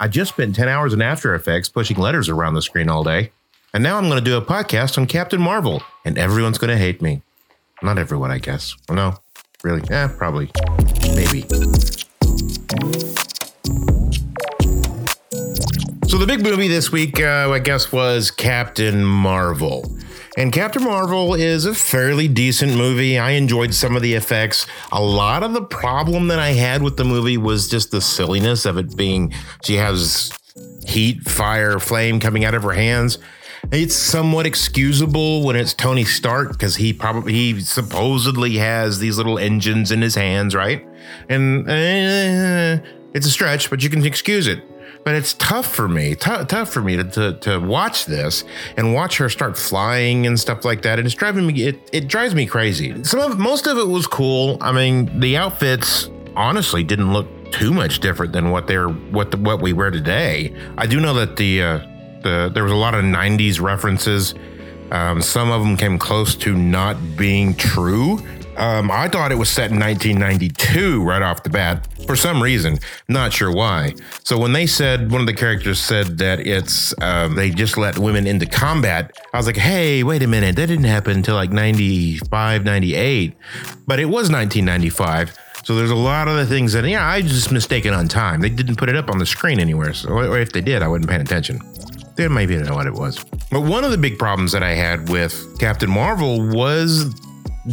I just spent 10 hours in After Effects pushing letters around the screen all day. And now I'm going to do a podcast on Captain Marvel, and everyone's going to hate me. Not everyone, I guess. Well, No, really? Yeah, probably. Maybe. So the big movie this week, uh, I guess, was Captain Marvel. And Captain Marvel is a fairly decent movie. I enjoyed some of the effects. A lot of the problem that I had with the movie was just the silliness of it being she has heat, fire, flame coming out of her hands. It's somewhat excusable when it's Tony Stark because he probably he supposedly has these little engines in his hands, right? And uh, it's a stretch, but you can excuse it but it's tough for me, t- tough for me to, to, to watch this and watch her start flying and stuff like that. And it's driving me, it, it drives me crazy. Some of most of it was cool. I mean, the outfits honestly didn't look too much different than what they're what the, what we wear today. I do know that the uh, the there was a lot of '90s references. Um, some of them came close to not being true. Um, I thought it was set in 1992 right off the bat for some reason. Not sure why. So when they said one of the characters said that it's um, they just let women into combat, I was like, hey, wait a minute, that didn't happen until like 95, 98, but it was 1995. So there's a lot of the things that yeah, I just mistaken on time. They didn't put it up on the screen anywhere. So or if they did, I wasn't paying attention. They maybe didn't know what it was. But one of the big problems that I had with Captain Marvel was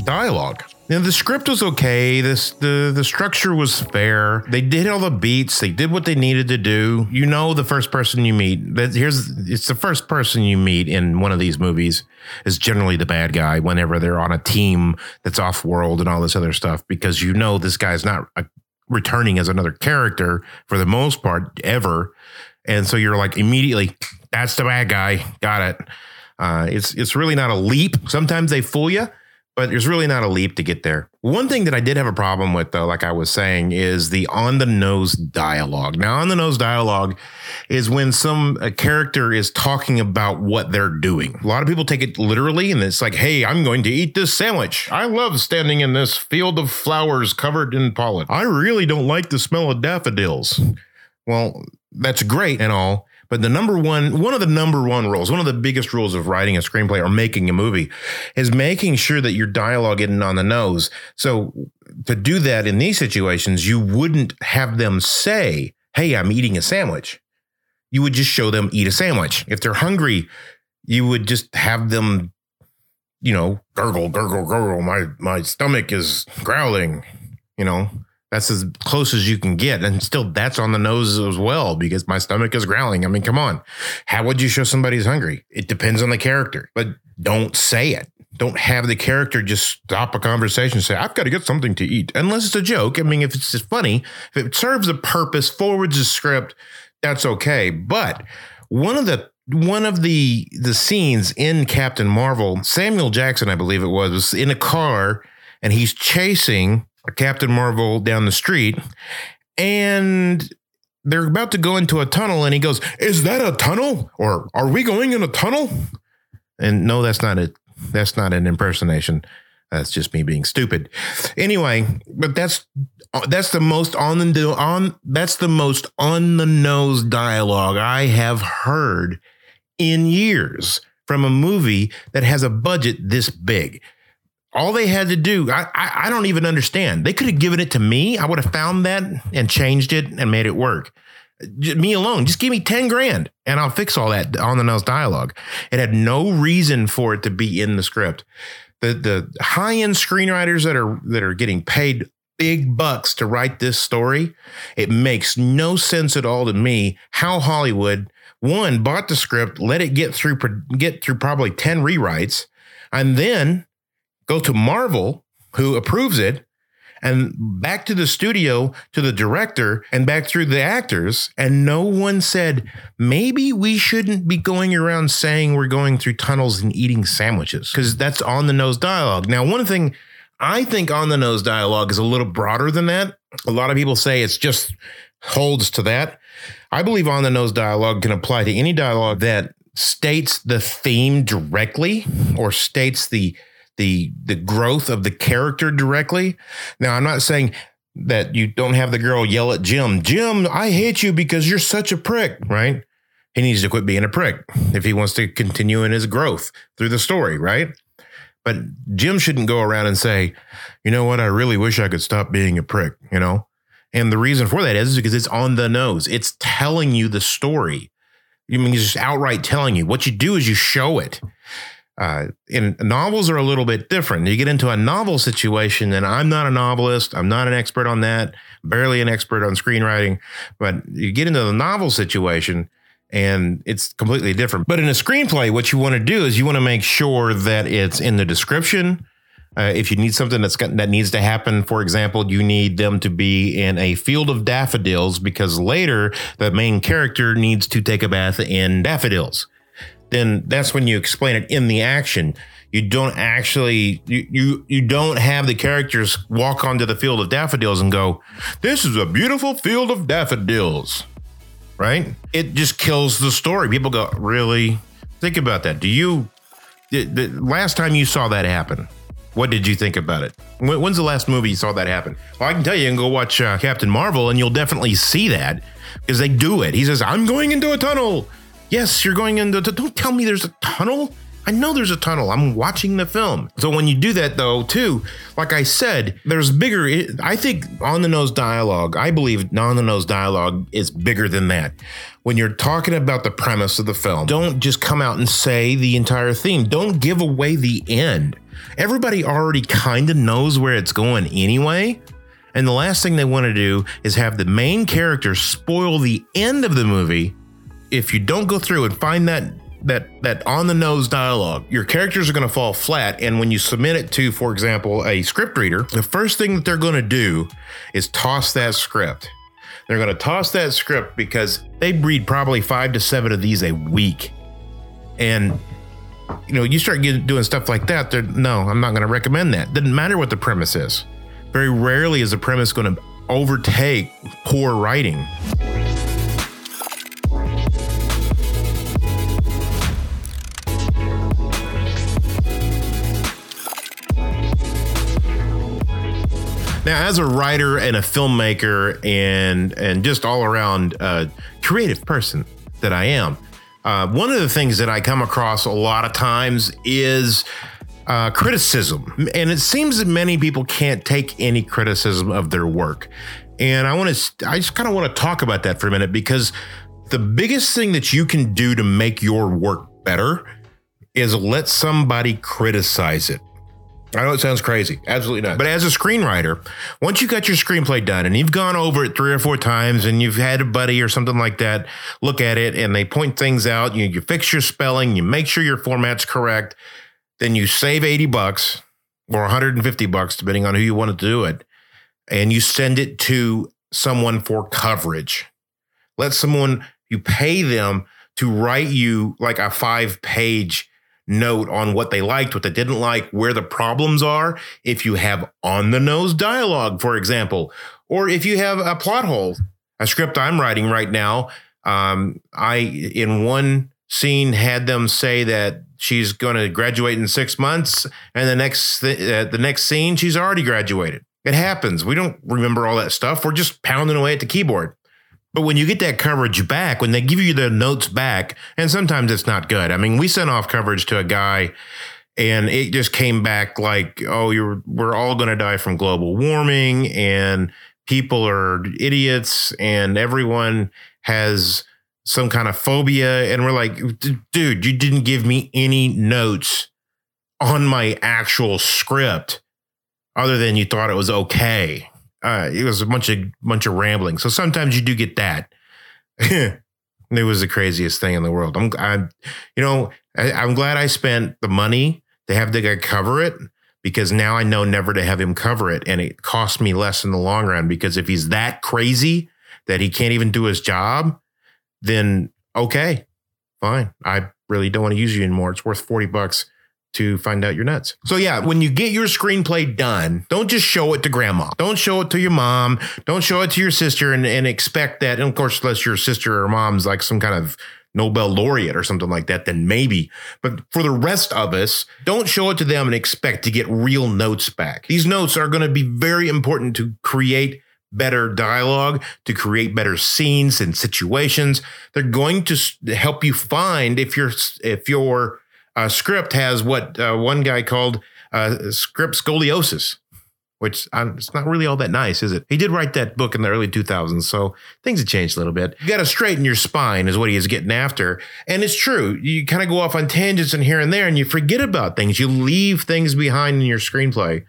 dialogue. Know, the script was okay. This the the structure was fair. They did all the beats. They did what they needed to do. You know, the first person you meet. That here's it's the first person you meet in one of these movies is generally the bad guy. Whenever they're on a team that's off world and all this other stuff, because you know this guy's not a, returning as another character for the most part ever, and so you're like immediately that's the bad guy. Got it. Uh, it's it's really not a leap. Sometimes they fool you but there's really not a leap to get there. One thing that I did have a problem with, though, like I was saying, is the on the nose dialogue. Now, on the nose dialogue is when some character is talking about what they're doing. A lot of people take it literally, and it's like, hey, I'm going to eat this sandwich. I love standing in this field of flowers covered in pollen. I really don't like the smell of daffodils. Well, that's great and all. But the number one, one of the number one rules, one of the biggest rules of writing a screenplay or making a movie is making sure that your dialogue isn't on the nose. So to do that in these situations, you wouldn't have them say, Hey, I'm eating a sandwich. You would just show them eat a sandwich. If they're hungry, you would just have them, you know, gurgle, gurgle, gurgle. My my stomach is growling, you know. That's as close as you can get. And still, that's on the nose as well because my stomach is growling. I mean, come on. How would you show somebody's hungry? It depends on the character, but don't say it. Don't have the character just stop a conversation and say, I've got to get something to eat. Unless it's a joke. I mean, if it's just funny, if it serves a purpose, forwards the script, that's okay. But one of the one of the the scenes in Captain Marvel, Samuel Jackson, I believe it was, was in a car and he's chasing Captain Marvel down the street, and they're about to go into a tunnel, and he goes, "Is that a tunnel? Or are we going in a tunnel?" And no, that's not it. That's not an impersonation. That's just me being stupid. Anyway, but that's uh, that's the most on the on that's the most on the nose dialogue I have heard in years from a movie that has a budget this big all they had to do, I, I, I don't even understand. They could have given it to me. I would have found that and changed it and made it work. Me alone, just give me 10 grand and I'll fix all that on the nose dialogue. It had no reason for it to be in the script. The the high end screenwriters that are that are getting paid big bucks to write this story, it makes no sense at all to me how Hollywood one bought the script, let it get through get through probably 10 rewrites, and then go to Marvel, who approves it, and back to the studio to the director and back through the actors. And no one said, maybe we shouldn't be going around saying we're going through tunnels and eating sandwiches because that's on the nose dialogue. Now, one thing I think on the nose dialogue is a little broader than that. A lot of people say it's just holds to that. I believe on the nose dialogue can apply to any dialogue that states the theme directly or states the the the growth of the character directly. Now, I'm not saying that you don't have the girl yell at Jim, Jim, I hate you because you're such a prick, right? He needs to quit being a prick if he wants to continue in his growth through the story, right? But Jim shouldn't go around and say, you know what, I really wish I could stop being a prick, you know? And the reason for that is because it's on the nose. It's telling you the story. You mean it's just outright telling you. What you do is you show it. Uh, and novels are a little bit different. You get into a novel situation, and I'm not a novelist. I'm not an expert on that. Barely an expert on screenwriting. But you get into the novel situation, and it's completely different. But in a screenplay, what you want to do is you want to make sure that it's in the description. Uh, if you need something that's got, that needs to happen, for example, you need them to be in a field of daffodils because later the main character needs to take a bath in daffodils then that's when you explain it in the action. You don't actually you you you don't have the characters walk onto the field of daffodils and go, "This is a beautiful field of daffodils." Right? It just kills the story. People go, "Really?" Think about that. Do you the, the last time you saw that happen? What did you think about it? When, when's the last movie you saw that happen? Well, I can tell you, and go watch uh, Captain Marvel, and you'll definitely see that because they do it. He says, "I'm going into a tunnel." Yes, you're going into. Don't tell me there's a tunnel. I know there's a tunnel. I'm watching the film. So when you do that, though, too, like I said, there's bigger. I think on the nose dialogue, I believe on the nose dialogue is bigger than that. When you're talking about the premise of the film, don't just come out and say the entire theme. Don't give away the end. Everybody already kind of knows where it's going anyway. And the last thing they want to do is have the main character spoil the end of the movie if you don't go through and find that that that on the nose dialogue, your characters are going to fall flat. And when you submit it to, for example, a script reader, the first thing that they're going to do is toss that script. They're going to toss that script because they read probably five to seven of these a week, and you know you start getting, doing stuff like that. They're no, I'm not going to recommend that. Doesn't matter what the premise is. Very rarely is the premise going to overtake poor writing. Now, as a writer and a filmmaker and and just all around uh, creative person that I am, uh, one of the things that I come across a lot of times is uh, criticism, and it seems that many people can't take any criticism of their work. And I want to, I just kind of want to talk about that for a minute because the biggest thing that you can do to make your work better is let somebody criticize it. I know it sounds crazy. Absolutely not. But as a screenwriter, once you got your screenplay done and you've gone over it three or four times and you've had a buddy or something like that look at it and they point things out, you, you fix your spelling, you make sure your format's correct, then you save 80 bucks or 150 bucks, depending on who you want to do it, and you send it to someone for coverage. Let someone, you pay them to write you like a five page note on what they liked, what they didn't like, where the problems are. If you have on the nose dialogue, for example, or if you have a plot hole, a script I'm writing right now, um, I in one scene had them say that she's going to graduate in six months, and the next th- uh, the next scene she's already graduated. It happens. We don't remember all that stuff. We're just pounding away at the keyboard. But when you get that coverage back, when they give you the notes back, and sometimes it's not good. I mean, we sent off coverage to a guy and it just came back like, oh, you're we're all going to die from global warming and people are idiots and everyone has some kind of phobia and we're like, dude, you didn't give me any notes on my actual script other than you thought it was okay uh, it was a bunch of bunch of rambling. So sometimes you do get that. it was the craziest thing in the world. I'm, I'm you know, I, I'm glad I spent the money to have the guy cover it because now I know never to have him cover it, and it cost me less in the long run. Because if he's that crazy that he can't even do his job, then okay, fine. I really don't want to use you anymore. It's worth forty bucks to find out your nuts. So yeah, when you get your screenplay done, don't just show it to grandma. Don't show it to your mom. Don't show it to your sister and, and expect that. And of course, unless your sister or mom's like some kind of Nobel laureate or something like that, then maybe. But for the rest of us, don't show it to them and expect to get real notes back. These notes are going to be very important to create better dialogue, to create better scenes and situations. They're going to help you find if your if your uh, script has what uh, one guy called uh, script scoliosis which I'm, it's not really all that nice, is it? He did write that book in the early 2000s, so things have changed a little bit. You got to straighten your spine, is what he is getting after. And it's true. You kind of go off on tangents and here and there, and you forget about things. You leave things behind in your screenplay,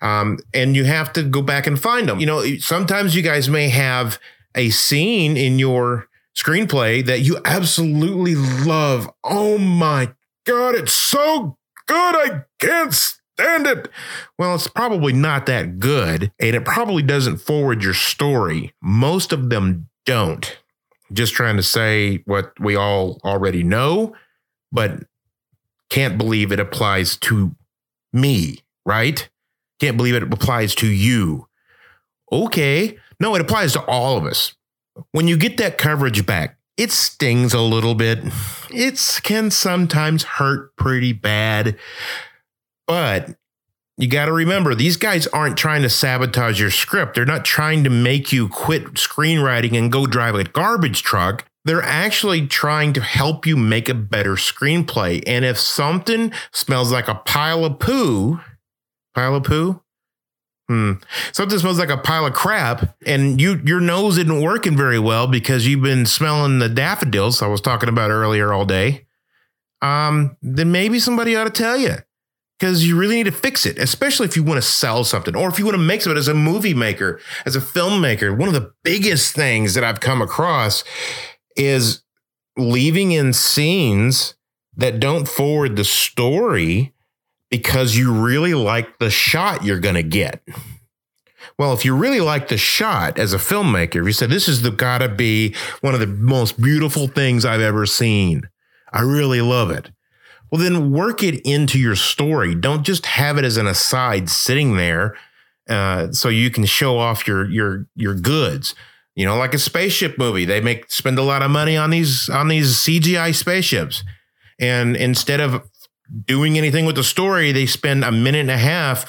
um, and you have to go back and find them. You know, sometimes you guys may have a scene in your screenplay that you absolutely love. Oh my God, it's so good. I can't stand it. Well, it's probably not that good, and it probably doesn't forward your story. Most of them don't. Just trying to say what we all already know, but can't believe it applies to me, right? Can't believe it applies to you. Okay. No, it applies to all of us. When you get that coverage back, it stings a little bit. It can sometimes hurt pretty bad. But you got to remember, these guys aren't trying to sabotage your script. They're not trying to make you quit screenwriting and go drive a garbage truck. They're actually trying to help you make a better screenplay. And if something smells like a pile of poo, pile of poo, Hmm. Something smells like a pile of crap, and you your nose isn't working very well because you've been smelling the daffodils I was talking about earlier all day. Um, then maybe somebody ought to tell you because you really need to fix it, especially if you want to sell something or if you want to make something as a movie maker, as a filmmaker. One of the biggest things that I've come across is leaving in scenes that don't forward the story because you really like the shot you're going to get. Well, if you really like the shot as a filmmaker, if you said, this is the gotta be one of the most beautiful things I've ever seen. I really love it well, then work it into your story. Don't just have it as an aside sitting there uh, so you can show off your your your goods. You know, like a spaceship movie, they make spend a lot of money on these on these CGI spaceships, and instead of doing anything with the story, they spend a minute and a half.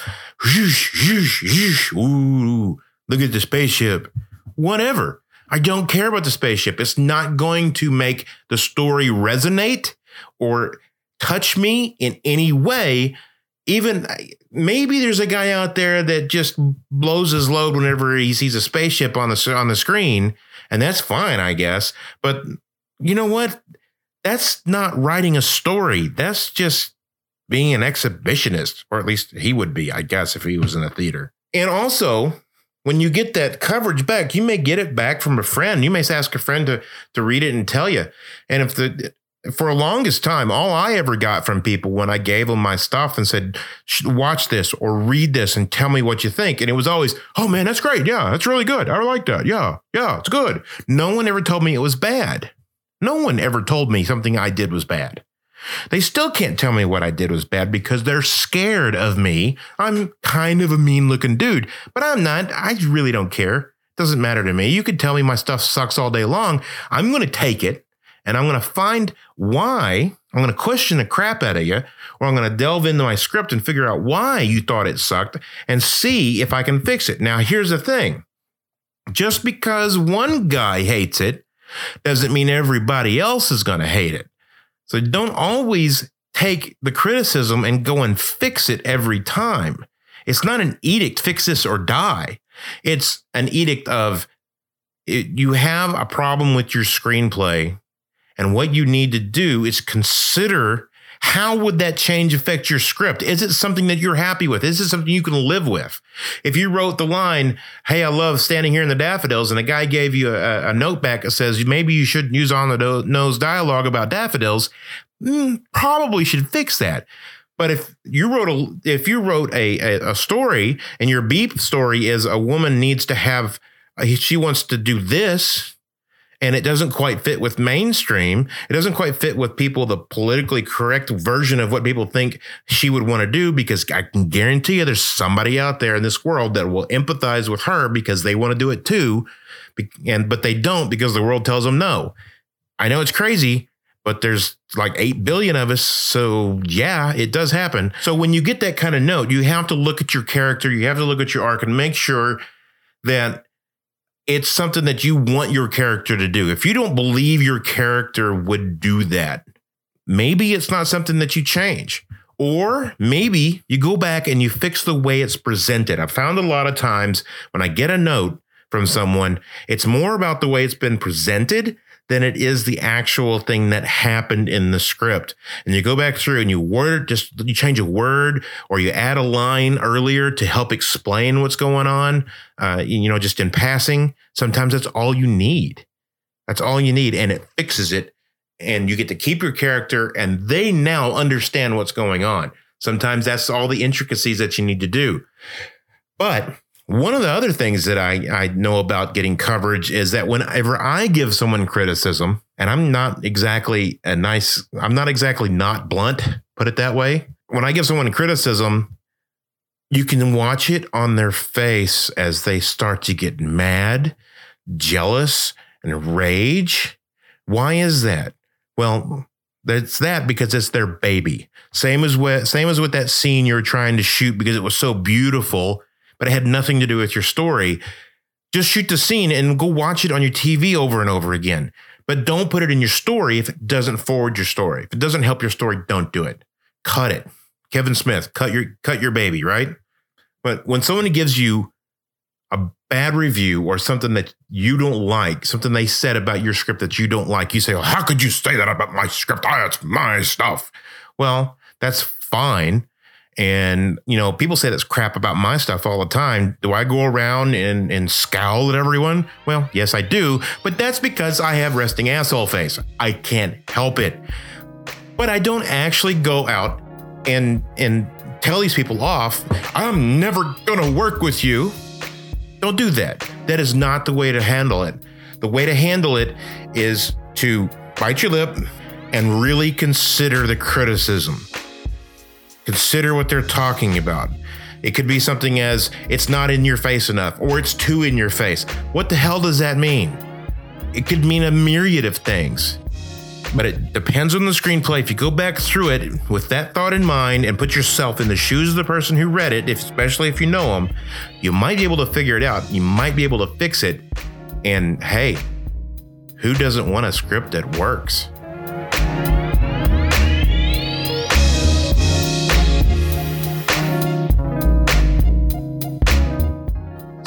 Ooh, look at the spaceship. Whatever. I don't care about the spaceship. It's not going to make the story resonate or touch me in any way, even maybe there's a guy out there that just blows his load whenever he sees a spaceship on the on the screen, and that's fine, I guess. But you know what? That's not writing a story. That's just being an exhibitionist, or at least he would be, I guess, if he was in a theater. And also, when you get that coverage back, you may get it back from a friend. You may ask a friend to to read it and tell you. And if the for a longest time, all I ever got from people when I gave them my stuff and said, watch this or read this and tell me what you think. And it was always, oh man, that's great. Yeah, that's really good. I like that. Yeah, yeah, it's good. No one ever told me it was bad. No one ever told me something I did was bad. They still can't tell me what I did was bad because they're scared of me. I'm kind of a mean looking dude, but I'm not. I really don't care. It Doesn't matter to me. You could tell me my stuff sucks all day long. I'm going to take it and I'm going to find why. I'm going to question the crap out of you, or I'm going to delve into my script and figure out why you thought it sucked and see if I can fix it. Now, here's the thing just because one guy hates it doesn't mean everybody else is going to hate it. So don't always take the criticism and go and fix it every time. It's not an edict, fix this or die. It's an edict of it, you have a problem with your screenplay and what you need to do is consider how would that change affect your script? Is it something that you're happy with? Is it something you can live with? If you wrote the line, Hey, I love standing here in the daffodils, and a guy gave you a, a note back that says maybe you should use on the nose dialogue about daffodils, mm, probably should fix that. But if you wrote a if you wrote a, a, a story and your beep story is a woman needs to have she wants to do this and it doesn't quite fit with mainstream. It doesn't quite fit with people, the politically correct version of what people think she would want to do, because I can guarantee you there's somebody out there in this world that will empathize with her because they want to do it too. And, but they don't because the world tells them no. I know it's crazy, but there's like 8 billion of us. So, yeah, it does happen. So, when you get that kind of note, you have to look at your character, you have to look at your arc and make sure that it's something that you want your character to do. If you don't believe your character would do that, maybe it's not something that you change. Or maybe you go back and you fix the way it's presented. I've found a lot of times when I get a note from someone, it's more about the way it's been presented than it is the actual thing that happened in the script. And you go back through and you word just you change a word or you add a line earlier to help explain what's going on. Uh, you know, just in passing. Sometimes that's all you need. That's all you need, and it fixes it. And you get to keep your character, and they now understand what's going on. Sometimes that's all the intricacies that you need to do. But one of the other things that I, I know about getting coverage is that whenever I give someone criticism, and I'm not exactly a nice, I'm not exactly not blunt, put it that way. When I give someone criticism, you can watch it on their face as they start to get mad, jealous, and rage. Why is that? Well, it's that because it's their baby. Same as with same as with that scene you're trying to shoot because it was so beautiful but it had nothing to do with your story. Just shoot the scene and go watch it on your TV over and over again. But don't put it in your story if it doesn't forward your story. If it doesn't help your story, don't do it. Cut it. Kevin Smith, cut your cut your baby, right? But when someone gives you a bad review or something that you don't like, something they said about your script that you don't like, you say, well, "How could you say that about my script? Oh, my stuff." Well, that's fine. And, you know, people say this crap about my stuff all the time. Do I go around and, and scowl at everyone? Well, yes, I do. But that's because I have resting asshole face. I can't help it. But I don't actually go out and and tell these people off, I'm never gonna work with you. Don't do that. That is not the way to handle it. The way to handle it is to bite your lip and really consider the criticism. Consider what they're talking about. It could be something as it's not in your face enough or it's too in your face. What the hell does that mean? It could mean a myriad of things. But it depends on the screenplay. If you go back through it with that thought in mind and put yourself in the shoes of the person who read it, especially if you know them, you might be able to figure it out. You might be able to fix it. And hey, who doesn't want a script that works?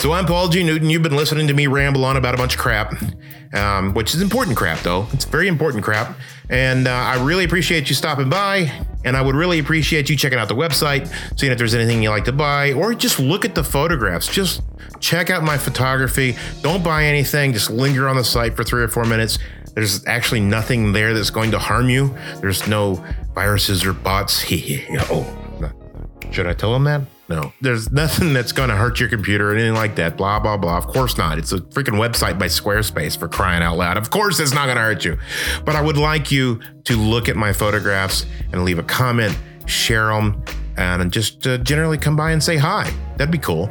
So I'm Paul G. Newton. You've been listening to me ramble on about a bunch of crap, um, which is important crap, though. It's very important crap. And uh, I really appreciate you stopping by. And I would really appreciate you checking out the website, seeing if there's anything you like to buy, or just look at the photographs. Just check out my photography. Don't buy anything. Just linger on the site for three or four minutes. There's actually nothing there that's going to harm you. There's no viruses or bots. oh, should I tell them that? No, there's nothing that's going to hurt your computer or anything like that. Blah, blah, blah. Of course not. It's a freaking website by Squarespace for crying out loud. Of course, it's not going to hurt you. But I would like you to look at my photographs and leave a comment, share them, and just uh, generally come by and say hi. That'd be cool.